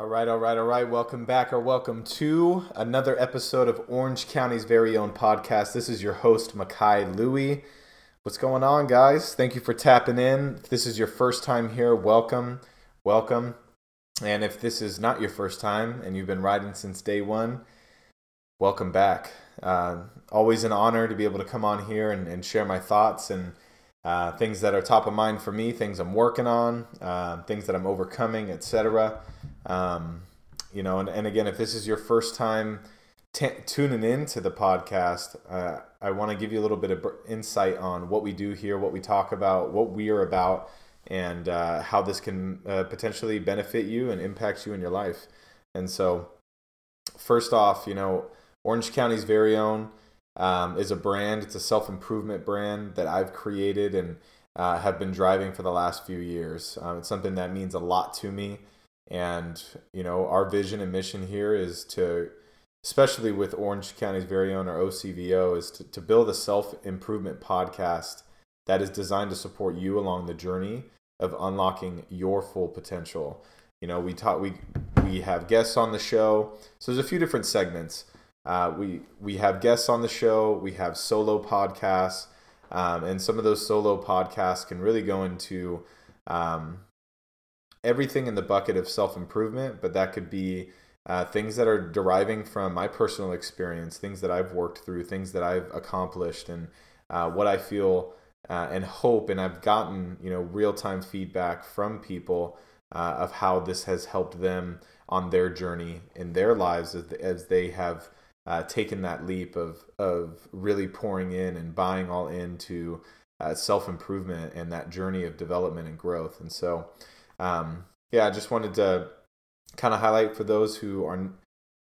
All right, all right, all right. Welcome back or welcome to another episode of Orange County's very own podcast. This is your host, Makai Lui. What's going on, guys? Thank you for tapping in. If this is your first time here, welcome, welcome. And if this is not your first time and you've been riding since day one, welcome back. Uh, always an honor to be able to come on here and, and share my thoughts and uh, things that are top of mind for me, things I'm working on, uh, things that I'm overcoming, etc. Um, you know, and, and again, if this is your first time t- tuning in to the podcast, uh, I want to give you a little bit of insight on what we do here, what we talk about, what we are about, and uh, how this can uh, potentially benefit you and impact you in your life. And so, first off, you know, Orange County's very own um, is a brand. It's a self improvement brand that I've created and uh, have been driving for the last few years. Um, it's something that means a lot to me. And, you know, our vision and mission here is to, especially with Orange County's very own or OCVO, is to, to build a self improvement podcast that is designed to support you along the journey of unlocking your full potential. You know, we talk, we, we have guests on the show. So there's a few different segments. Uh, we we have guests on the show. We have solo podcasts, um, and some of those solo podcasts can really go into um, everything in the bucket of self improvement. But that could be uh, things that are deriving from my personal experience, things that I've worked through, things that I've accomplished, and uh, what I feel uh, and hope. And I've gotten you know real time feedback from people uh, of how this has helped them on their journey in their lives as, as they have uh, taken that leap of of really pouring in and buying all into uh, self improvement and that journey of development and growth. And so, um, yeah, I just wanted to kind of highlight for those who are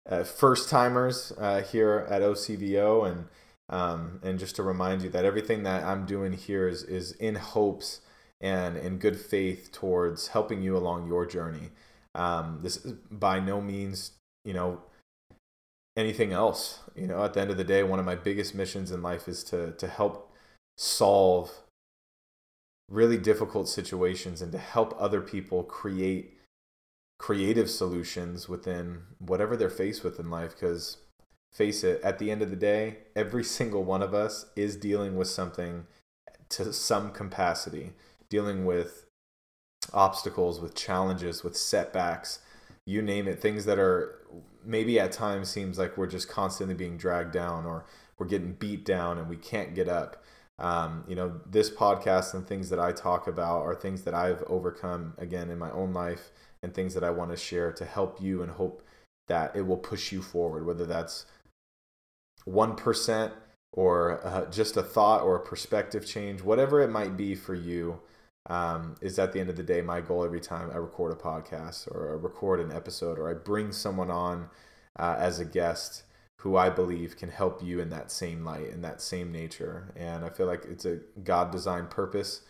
uh, first timers uh, here at OCVO and um, and just to remind you that everything that I'm doing here is is in hopes and in good faith towards helping you along your journey. Um, this is by no means, you know, anything else. You know, at the end of the day, one of my biggest missions in life is to to help solve really difficult situations and to help other people create creative solutions within whatever they're faced with in life because face it at the end of the day every single one of us is dealing with something to some capacity dealing with obstacles with challenges with setbacks you name it things that are maybe at times seems like we're just constantly being dragged down or we're getting beat down and we can't get up. Um, you know, this podcast and things that I talk about are things that I've overcome again in my own life and things that I want to share to help you and hope that it will push you forward, whether that's 1% or uh, just a thought or a perspective change, whatever it might be for you um, is at the end of the day my goal every time I record a podcast or I record an episode or I bring someone on uh, as a guest who I believe can help you in that same light in that same nature. And I feel like it's a God designed purpose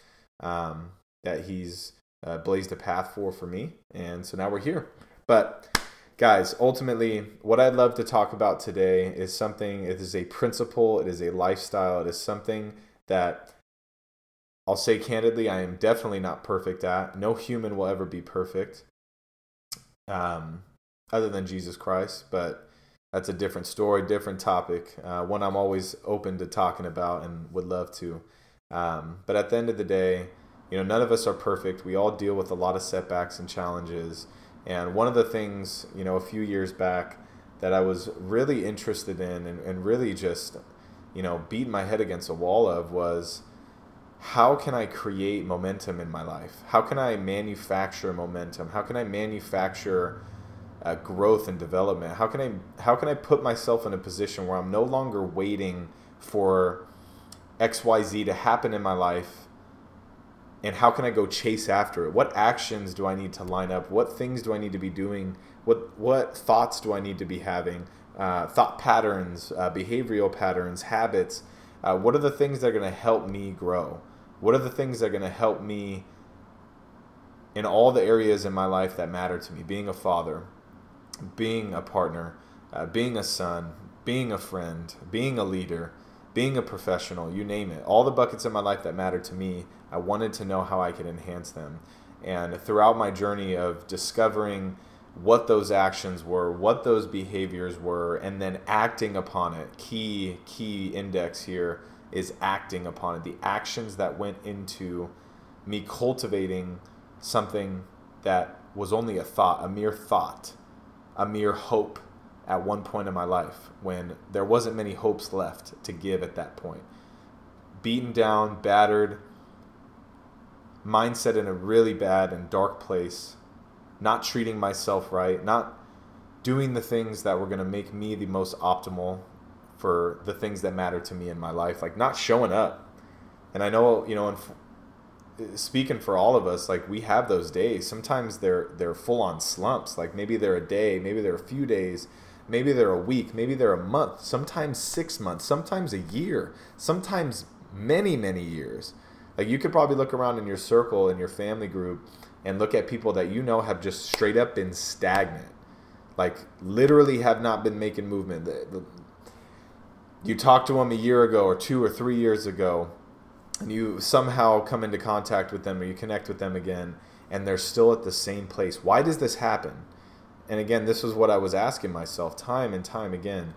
um, that He's uh, blazed a path for for me. And so now we're here. But guys, ultimately, what I'd love to talk about today is something, it is a principle, it is a lifestyle, it is something that I'll say candidly, I am definitely not perfect at. No human will ever be perfect, um, other than Jesus Christ. But that's a different story, different topic. Uh, one I'm always open to talking about and would love to. Um, but at the end of the day, you know, none of us are perfect. We all deal with a lot of setbacks and challenges. And one of the things, you know, a few years back that I was really interested in and, and really just, you know, beating my head against a wall of was how can I create momentum in my life? How can I manufacture momentum? How can I manufacture uh, growth and development? How can I how can I put myself in a position where I'm no longer waiting for X Y Z to happen in my life? And how can I go chase after it? What actions do I need to line up? What things do I need to be doing? What what thoughts do I need to be having? Uh, thought patterns, uh, behavioral patterns, habits. Uh, what are the things that are going to help me grow? What are the things that are going to help me in all the areas in my life that matter to me? Being a father, being a partner, uh, being a son, being a friend, being a leader, being a professional, you name it. All the buckets in my life that matter to me, I wanted to know how I could enhance them. And throughout my journey of discovering what those actions were, what those behaviors were, and then acting upon it. Key key index here is acting upon it. The actions that went into me cultivating something that was only a thought, a mere thought, a mere hope at one point in my life when there wasn't many hopes left to give at that point. Beaten down, battered, mindset in a really bad and dark place, not treating myself right, not doing the things that were going to make me the most optimal for the things that matter to me in my life, like not showing up. And I know, you know, and speaking for all of us, like we have those days. Sometimes they're they're full on slumps. Like maybe they're a day, maybe they're a few days, maybe they're a week, maybe they're a month, sometimes six months, sometimes a year, sometimes many many years. Like you could probably look around in your circle in your family group and look at people that you know have just straight up been stagnant. Like literally have not been making movement. You talked to them a year ago or two or three years ago and you somehow come into contact with them or you connect with them again and they're still at the same place. Why does this happen? And again, this was what I was asking myself time and time again.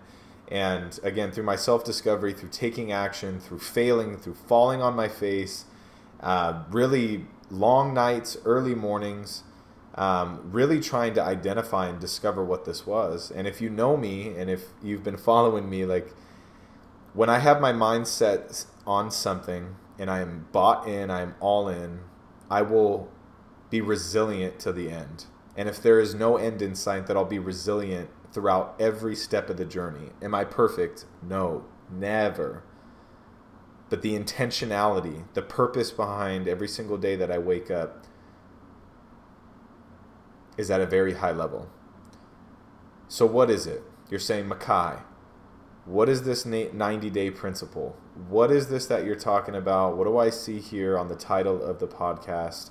And again, through my self discovery, through taking action, through failing, through falling on my face, uh, really long nights, early mornings, um, really trying to identify and discover what this was. And if you know me and if you've been following me, like when I have my mind set on something, and I am bought in, I am all in, I will be resilient to the end. And if there is no end in sight, that I'll be resilient throughout every step of the journey. Am I perfect? No, never. But the intentionality, the purpose behind every single day that I wake up is at a very high level. So, what is it? You're saying, Makai, what is this 90 day principle? What is this that you're talking about? What do I see here on the title of the podcast?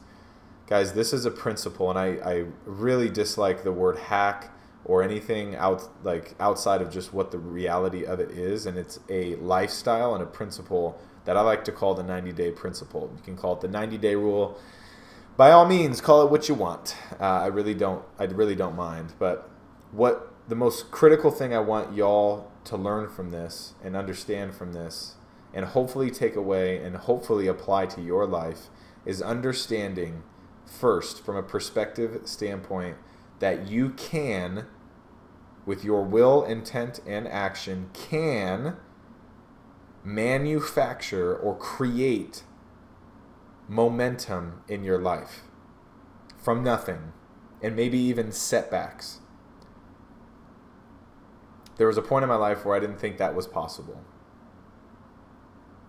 Guys, this is a principle, and I, I really dislike the word hack or anything out like outside of just what the reality of it is and it's a lifestyle and a principle that I like to call the 90 day principle. You can call it the 90 day rule. By all means, call it what you want. Uh, I really don't. I really don't mind. But what the most critical thing I want y'all to learn from this and understand from this and hopefully take away and hopefully apply to your life is understanding first from a perspective standpoint that you can with your will intent and action can manufacture or create momentum in your life from nothing and maybe even setbacks there was a point in my life where I didn't think that was possible.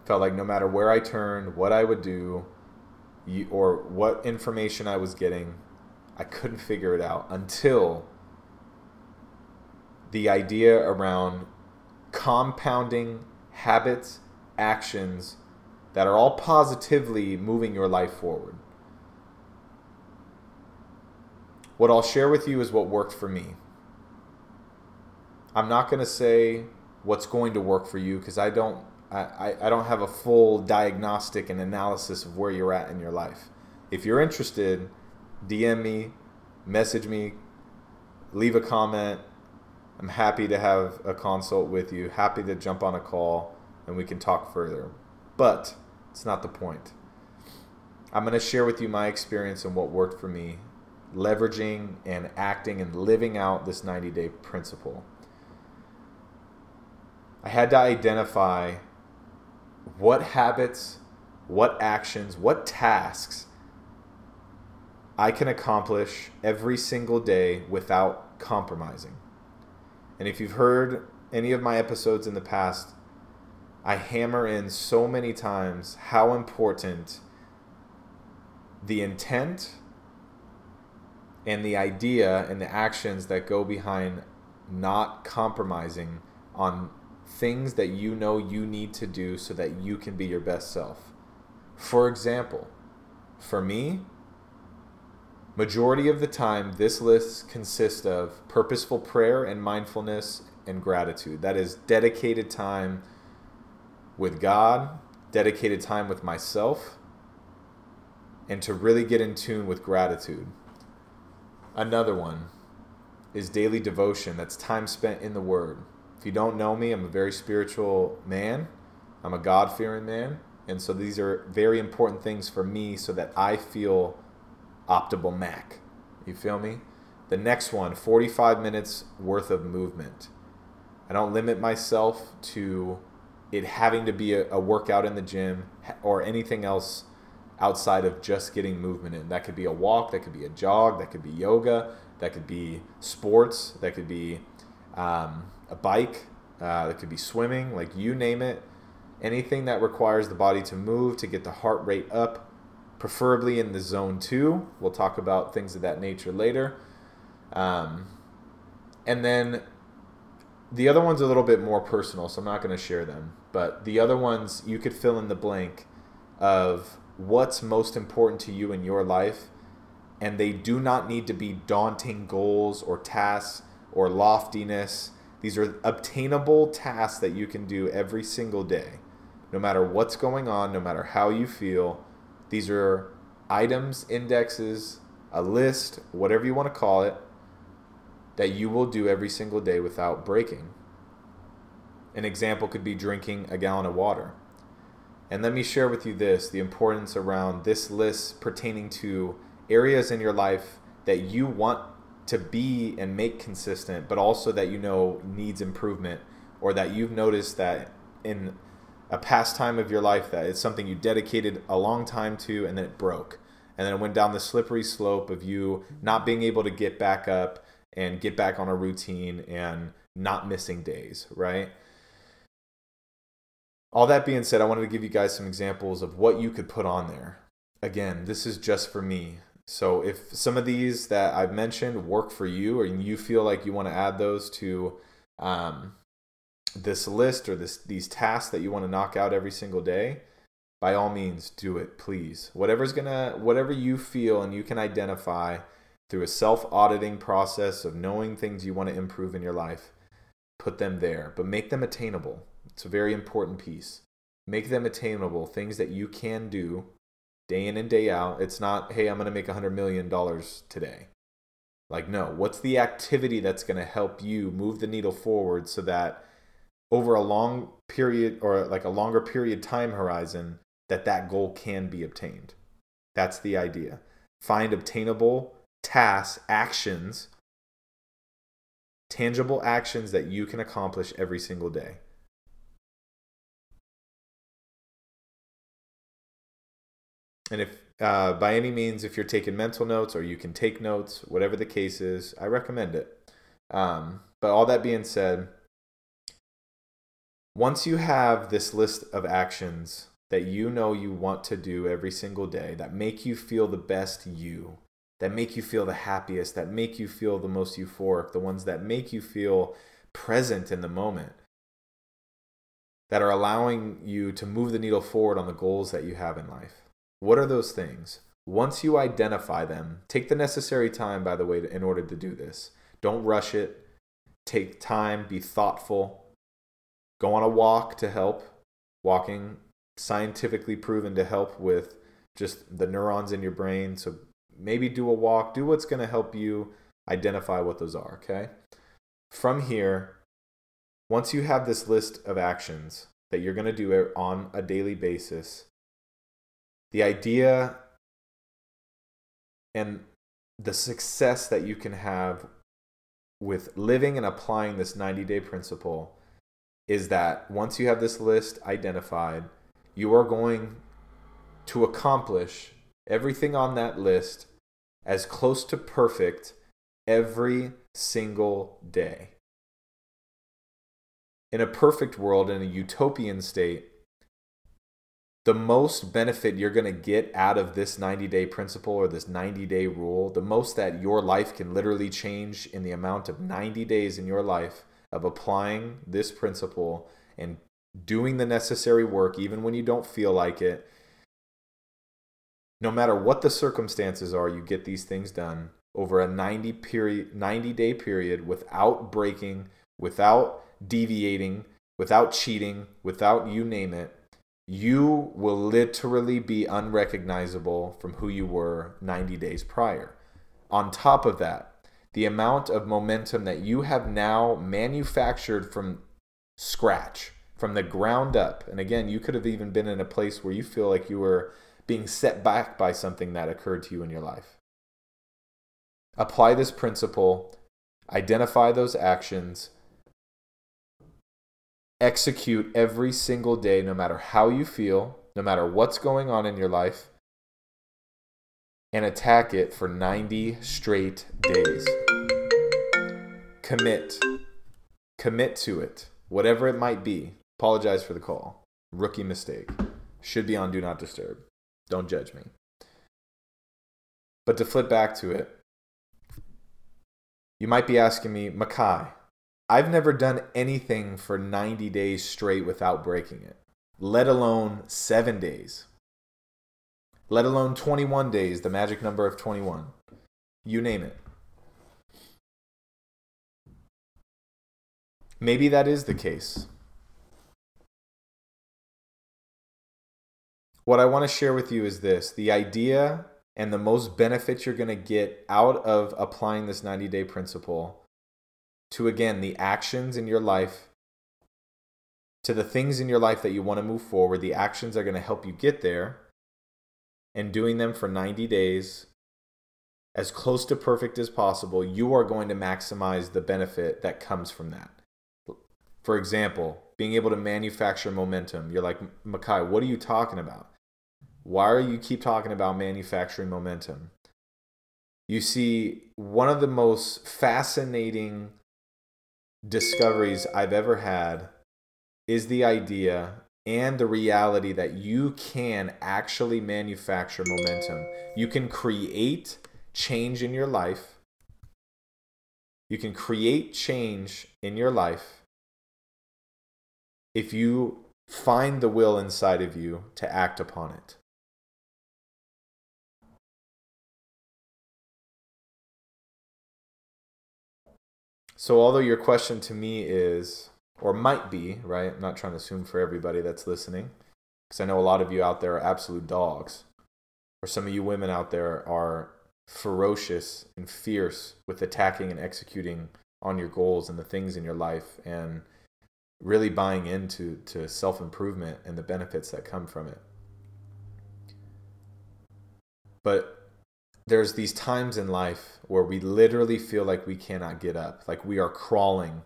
Felt like no matter where I turned, what I would do, or what information I was getting, I couldn't figure it out until the idea around compounding habits, actions that are all positively moving your life forward. What I'll share with you is what worked for me. I'm not going to say what's going to work for you because I don't I, I don't have a full diagnostic and analysis of where you're at in your life. If you're interested, DM me, message me, leave a comment. I'm happy to have a consult with you, happy to jump on a call and we can talk further. But it's not the point. I'm going to share with you my experience and what worked for me, leveraging and acting and living out this 90 day principle. I had to identify what habits, what actions, what tasks I can accomplish every single day without compromising. And if you've heard any of my episodes in the past, I hammer in so many times how important the intent and the idea and the actions that go behind not compromising on things that you know you need to do so that you can be your best self. For example, for me, majority of the time this list consists of purposeful prayer and mindfulness and gratitude. That is dedicated time with God, dedicated time with myself, and to really get in tune with gratitude. Another one, is daily devotion. That's time spent in the Word. You don't know me, I'm a very spiritual man. I'm a God fearing man. And so these are very important things for me so that I feel optimal Mac. You feel me? The next one 45 minutes worth of movement. I don't limit myself to it having to be a, a workout in the gym or anything else outside of just getting movement in. That could be a walk, that could be a jog, that could be yoga, that could be sports, that could be um, a bike, uh, that could be swimming, like you name it. Anything that requires the body to move to get the heart rate up, preferably in the zone two. We'll talk about things of that nature later. Um, and then the other one's a little bit more personal, so I'm not going to share them. But the other ones, you could fill in the blank of what's most important to you in your life. And they do not need to be daunting goals or tasks or loftiness. These are obtainable tasks that you can do every single day. No matter what's going on, no matter how you feel, these are items, indexes, a list, whatever you want to call it, that you will do every single day without breaking. An example could be drinking a gallon of water. And let me share with you this the importance around this list pertaining to areas in your life that you want to be and make consistent, but also that you know needs improvement or that you've noticed that in a past time of your life that it's something you dedicated a long time to and then it broke. And then it went down the slippery slope of you not being able to get back up and get back on a routine and not missing days, right? All that being said, I wanted to give you guys some examples of what you could put on there. Again, this is just for me. So if some of these that I've mentioned work for you or you feel like you want to add those to um, this list or this these tasks that you want to knock out every single day, by all means do it, please. Whatever's gonna whatever you feel and you can identify through a self-auditing process of knowing things you want to improve in your life, put them there, but make them attainable. It's a very important piece. Make them attainable, things that you can do day in and day out. It's not, hey, I'm going to make $100 million today. Like, no, what's the activity that's going to help you move the needle forward so that over a long period or like a longer period time horizon, that that goal can be obtained? That's the idea. Find obtainable tasks, actions, tangible actions that you can accomplish every single day. And if uh, by any means, if you're taking mental notes or you can take notes, whatever the case is, I recommend it. Um, but all that being said, once you have this list of actions that you know you want to do every single day that make you feel the best you, that make you feel the happiest, that make you feel the most euphoric, the ones that make you feel present in the moment, that are allowing you to move the needle forward on the goals that you have in life. What are those things? Once you identify them, take the necessary time, by the way, in order to do this. Don't rush it. Take time, be thoughtful. Go on a walk to help. Walking, scientifically proven to help with just the neurons in your brain. So maybe do a walk, do what's going to help you identify what those are, okay? From here, once you have this list of actions that you're going to do on a daily basis, the idea and the success that you can have with living and applying this 90 day principle is that once you have this list identified, you are going to accomplish everything on that list as close to perfect every single day. In a perfect world, in a utopian state, the most benefit you're going to get out of this 90 day principle or this 90 day rule, the most that your life can literally change in the amount of 90 days in your life of applying this principle and doing the necessary work, even when you don't feel like it. No matter what the circumstances are, you get these things done over a 90 period 90 day period without breaking, without deviating, without cheating, without you name it you will literally be unrecognizable from who you were 90 days prior. On top of that, the amount of momentum that you have now manufactured from scratch, from the ground up. And again, you could have even been in a place where you feel like you were being set back by something that occurred to you in your life. Apply this principle, identify those actions, execute every single day, no matter how you feel, no matter what's going on in your life, and attack it for 90 straight days. Commit. Commit to it, whatever it might be. Apologize for the call. Rookie mistake. Should be on Do Not Disturb. Don't judge me. But to flip back to it, you might be asking me, Makai, I've never done anything for 90 days straight without breaking it, let alone seven days, let alone 21 days, the magic number of 21. You name it. Maybe that is the case. What I want to share with you is this the idea and the most benefits you're going to get out of applying this 90 day principle to, again, the actions in your life, to the things in your life that you want to move forward. The actions are going to help you get there. And doing them for 90 days, as close to perfect as possible, you are going to maximize the benefit that comes from that. For example, being able to manufacture momentum. You're like, Makai, what are you talking about? Why are you keep talking about manufacturing momentum? You see, one of the most fascinating discoveries I've ever had is the idea and the reality that you can actually manufacture momentum. You can create change in your life. You can create change in your life if you find the will inside of you to act upon it. So, although your question to me is, or might be, right? I'm not trying to assume for everybody that's listening, because I know a lot of you out there are absolute dogs, or some of you women out there are ferocious and fierce with attacking and executing on your goals and the things in your life and really buying into to self-improvement and the benefits that come from it. But there's these times in life where we literally feel like we cannot get up, like we are crawling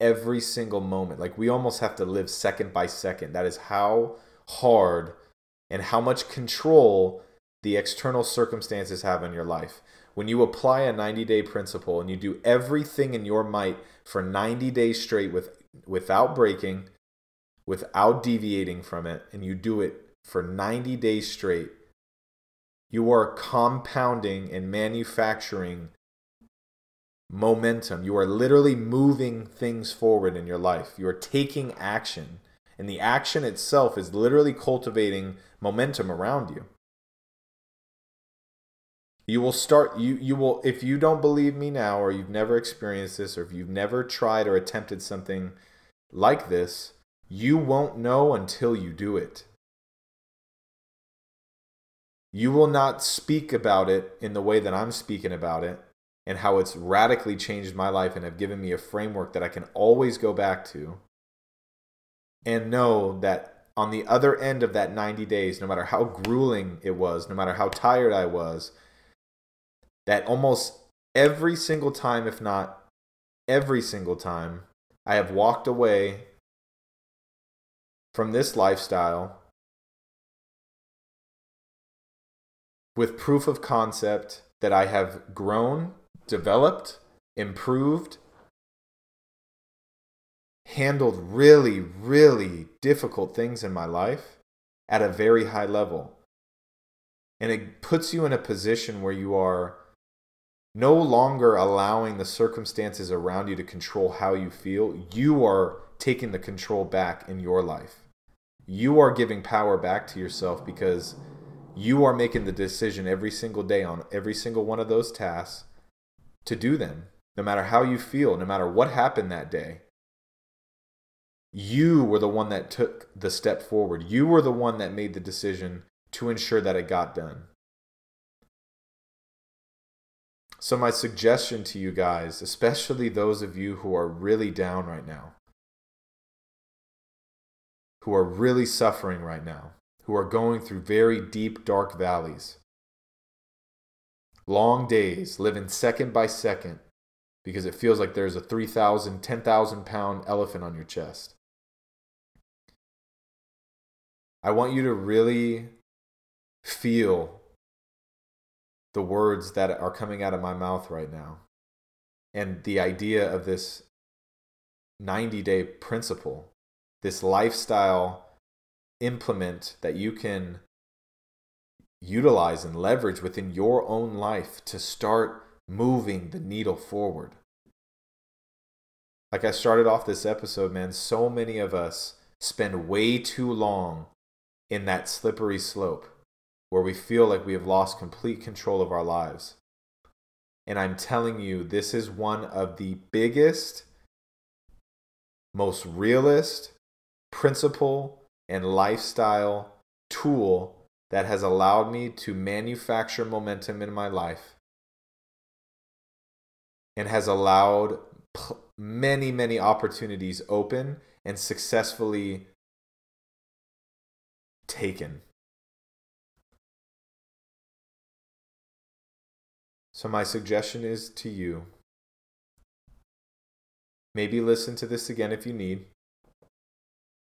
every single moment. Like we almost have to live second by second. That is how hard and how much control the external circumstances have in your life. When you apply a 90 day principle and you do everything in your might for 90 days straight with, without breaking, without deviating from it, and you do it for 90 days straight, you are compounding and manufacturing momentum. You are literally moving things forward in your life. You are taking action. And the action itself is literally cultivating momentum around you. You will start you you will if you don't believe me now or you've never experienced this or if you've never tried or attempted something like this, you won't know until you do it. You will not speak about it in the way that I'm speaking about it and how it's radically changed my life and have given me a framework that I can always go back to and know that on the other end of that 90 days, no matter how grueling it was, no matter how tired I was, that almost every single time, if not every single time, I have walked away from this lifestyle with proof of concept that I have grown, developed, improved, handled really, really difficult things in my life at a very high level. And it puts you in a position where you are no longer allowing the circumstances around you to control how you feel. You are taking the control back in your life. You are giving power back to yourself because you are making the decision every single day on every single one of those tasks to do them, no matter how you feel, no matter what happened that day. You were the one that took the step forward. You were the one that made the decision to ensure that it got done. So, my suggestion to you guys, especially those of you who are really down right now, who are really suffering right now, who are going through very deep, dark valleys, long days, living second by second, because it feels like there's a 3,000, 10,000 pound elephant on your chest. I want you to really feel the words that are coming out of my mouth right now and the idea of this 90 day principle, this lifestyle implement that you can utilize and leverage within your own life to start moving the needle forward. Like I started off this episode, man, so many of us spend way too long in that slippery slope where we feel like we have lost complete control of our lives. And I'm telling you, this is one of the biggest, most realist principle and lifestyle tool that has allowed me to manufacture momentum in my life and has allowed many, many opportunities open and successfully taken. So, my suggestion is to you maybe listen to this again if you need,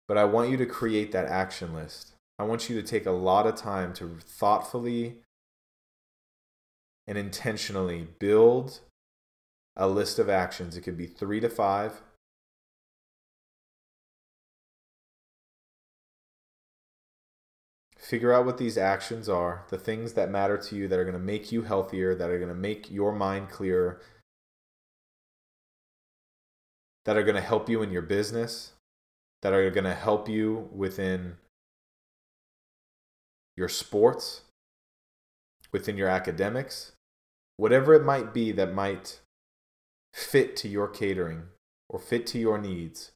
but I want you to create that action list. I want you to take a lot of time to thoughtfully and intentionally build a list of actions. It could be three to five. Figure out what these actions are, the things that matter to you that are going to make you healthier, that are going to make your mind clearer, that are going to help you in your business, that are going to help you within your sports, within your academics, whatever it might be that might fit to your catering or fit to your needs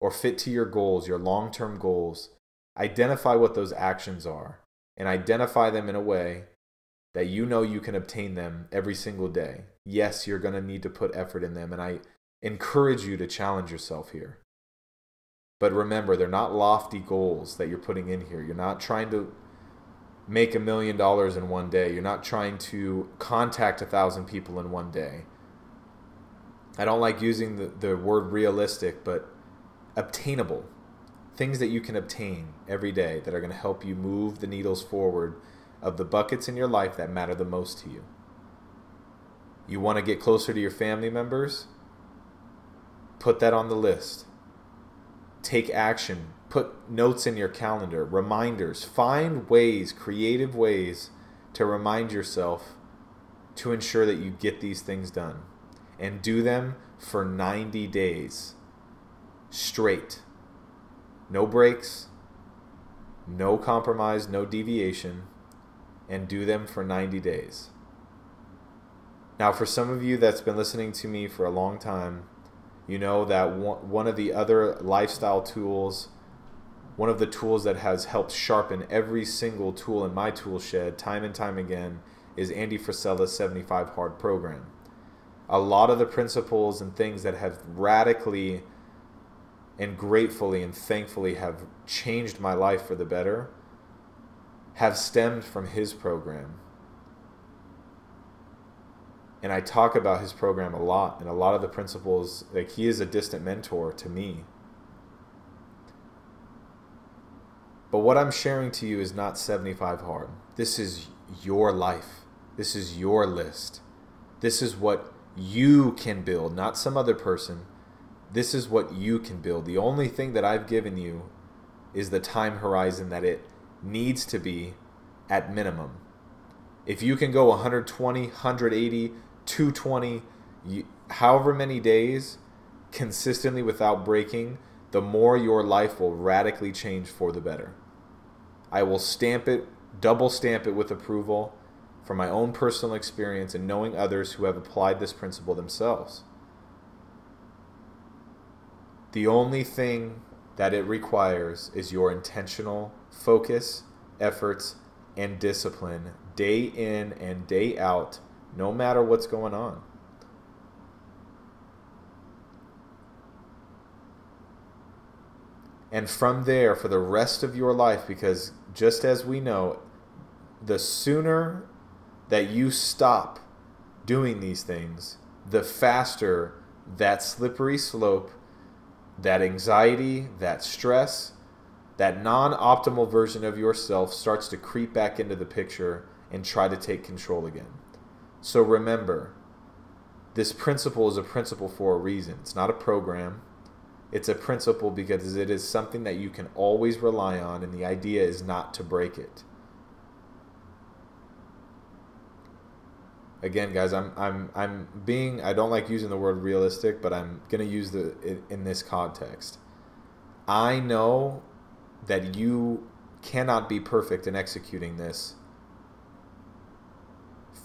or fit to your goals, your long term goals, identify what those actions are and identify them in a way that you know you can obtain them every single day. Yes, you're going to need to put effort in them, and I encourage you to challenge yourself here. But remember, they're not lofty goals that you're putting in here. You're not trying to make a million dollars in one day. You're not trying to contact a thousand people in one day. I don't like using the, the word realistic, but obtainable. Things that you can obtain every day that are going to help you move the needles forward of the buckets in your life that matter the most to you. You want to get closer to your family members? Put that on the list. Take action put notes in your calendar, reminders. Find ways, creative ways to remind yourself to ensure that you get these things done. And do them for 90 days straight. No breaks, no compromise, no deviation, and do them for 90 days. Now, for some of you that's been listening to me for a long time, you know that one of the other lifestyle tools one of the tools that has helped sharpen every single tool in my tool shed time and time again is Andy Frisella's 75 Hard program. A lot of the principles and things that have radically and gratefully and thankfully have changed my life for the better have stemmed from his program. And I talk about his program a lot and a lot of the principles like he is a distant mentor to me But what I'm sharing to you is not 75 hard. This is your life. This is your list. This is what you can build, not some other person. This is what you can build. The only thing that I've given you is the time horizon that it needs to be at minimum. If you can go 120, 180, 220, you, however many days consistently without breaking, the more your life will radically change for the better. I will stamp it, double stamp it with approval from my own personal experience and knowing others who have applied this principle themselves. The only thing that it requires is your intentional focus, efforts, and discipline day in and day out no matter what's going on. And from there, for the rest of your life, because just as we know, the sooner that you stop doing these things, the faster that slippery slope, that anxiety, that stress, that non optimal version of yourself starts to creep back into the picture and try to take control again. So remember, this principle is a principle for a reason. It's not a program. It's a principle because it is something that you can always rely on, and the idea is not to break it. Again, guys, I'm I'm I'm being I don't like using the word realistic, but I'm gonna use the in, in this context. I know that you cannot be perfect in executing this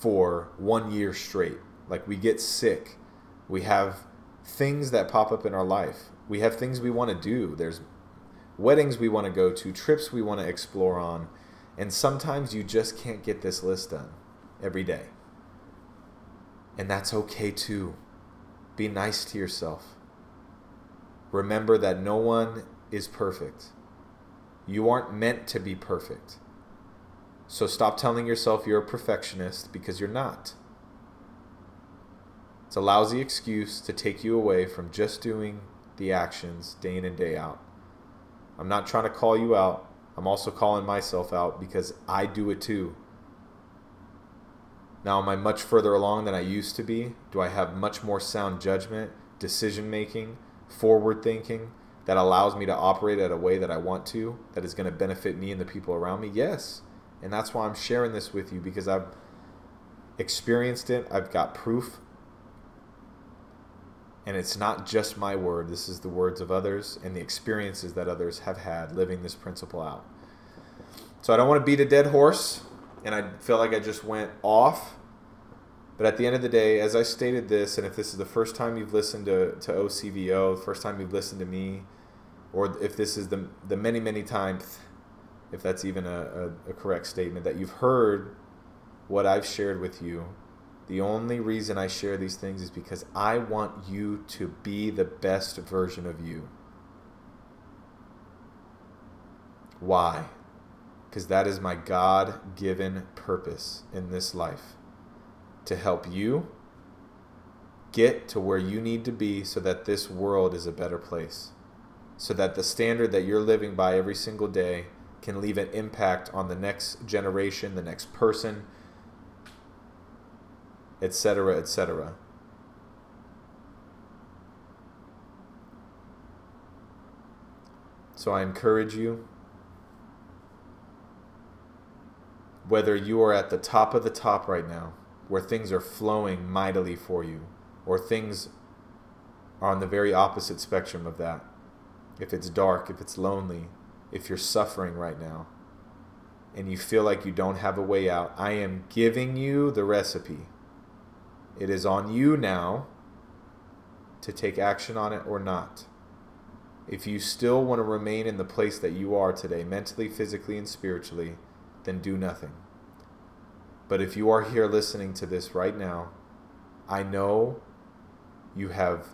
for one year straight. Like we get sick, we have things that pop up in our life we have things we want to do. There's weddings we want to go to, trips we want to explore on, and sometimes you just can't get this list done every day. And that's okay too. Be nice to yourself. Remember that no one is perfect. You aren't meant to be perfect. So stop telling yourself you're a perfectionist because you're not. It's a lousy excuse to take you away from just doing the actions day in and day out. I'm not trying to call you out. I'm also calling myself out because I do it too. Now, am I much further along than I used to be? Do I have much more sound judgment, decision making, forward thinking that allows me to operate at a way that I want to, that is going to benefit me and the people around me? Yes. And that's why I'm sharing this with you because I've experienced it. I've got proof and it's not just my word, this is the words of others and the experiences that others have had living this principle out. So I don't want to beat a dead horse, and I feel like I just went off. But at the end of the day, as I stated this, and if this is the first time you've listened to, to OCVO, the first time you've listened to me, or if this is the, the many, many times, if that's even a, a, a correct statement, that you've heard what I've shared with you, the only reason I share these things is because I want you to be the best version of you. Why? Because that is my God given purpose in this life to help you get to where you need to be so that this world is a better place. So that the standard that you're living by every single day can leave an impact on the next generation, the next person, etc., etc. So I encourage you, whether you are at the top of the top right now, where things are flowing mightily for you, or things are on the very opposite spectrum of that. If it's dark, if it's lonely, if you're suffering right now, and you feel like you don't have a way out, I am giving you the recipe. It is on you now to take action on it or not. If you still want to remain in the place that you are today, mentally, physically, and spiritually, then do nothing. But if you are here listening to this right now, I know you have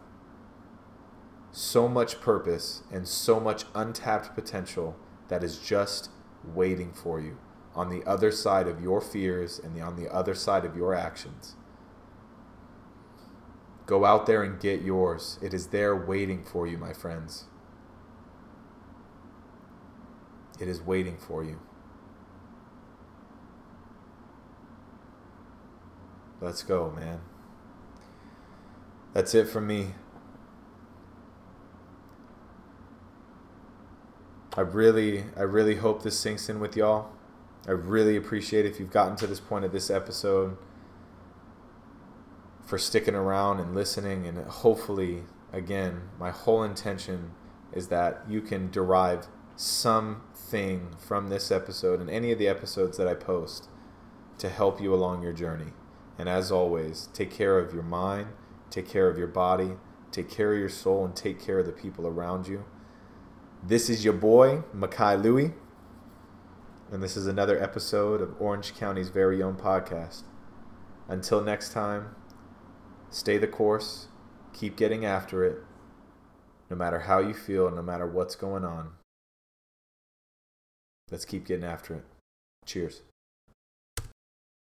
so much purpose and so much untapped potential that is just waiting for you on the other side of your fears and on the other side of your actions. Go out there and get yours. It is there waiting for you, my friends. It is waiting for you. Let's go, man. That's it from me. I really, I really hope this sinks in with y'all. I really appreciate if you've gotten to this point of this episode for sticking around and listening. And hopefully, again, my whole intention is that you can derive something from this episode and any of the episodes that I post to help you along your journey. And as always, take care of your mind, take care of your body, take care of your soul, and take care of the people around you. This is your boy, Makai Lui, and this is another episode of Orange County's very own podcast. Until next time, stay the course, keep getting after it, no matter how you feel, no matter what's going on. Let's keep getting after it. Cheers.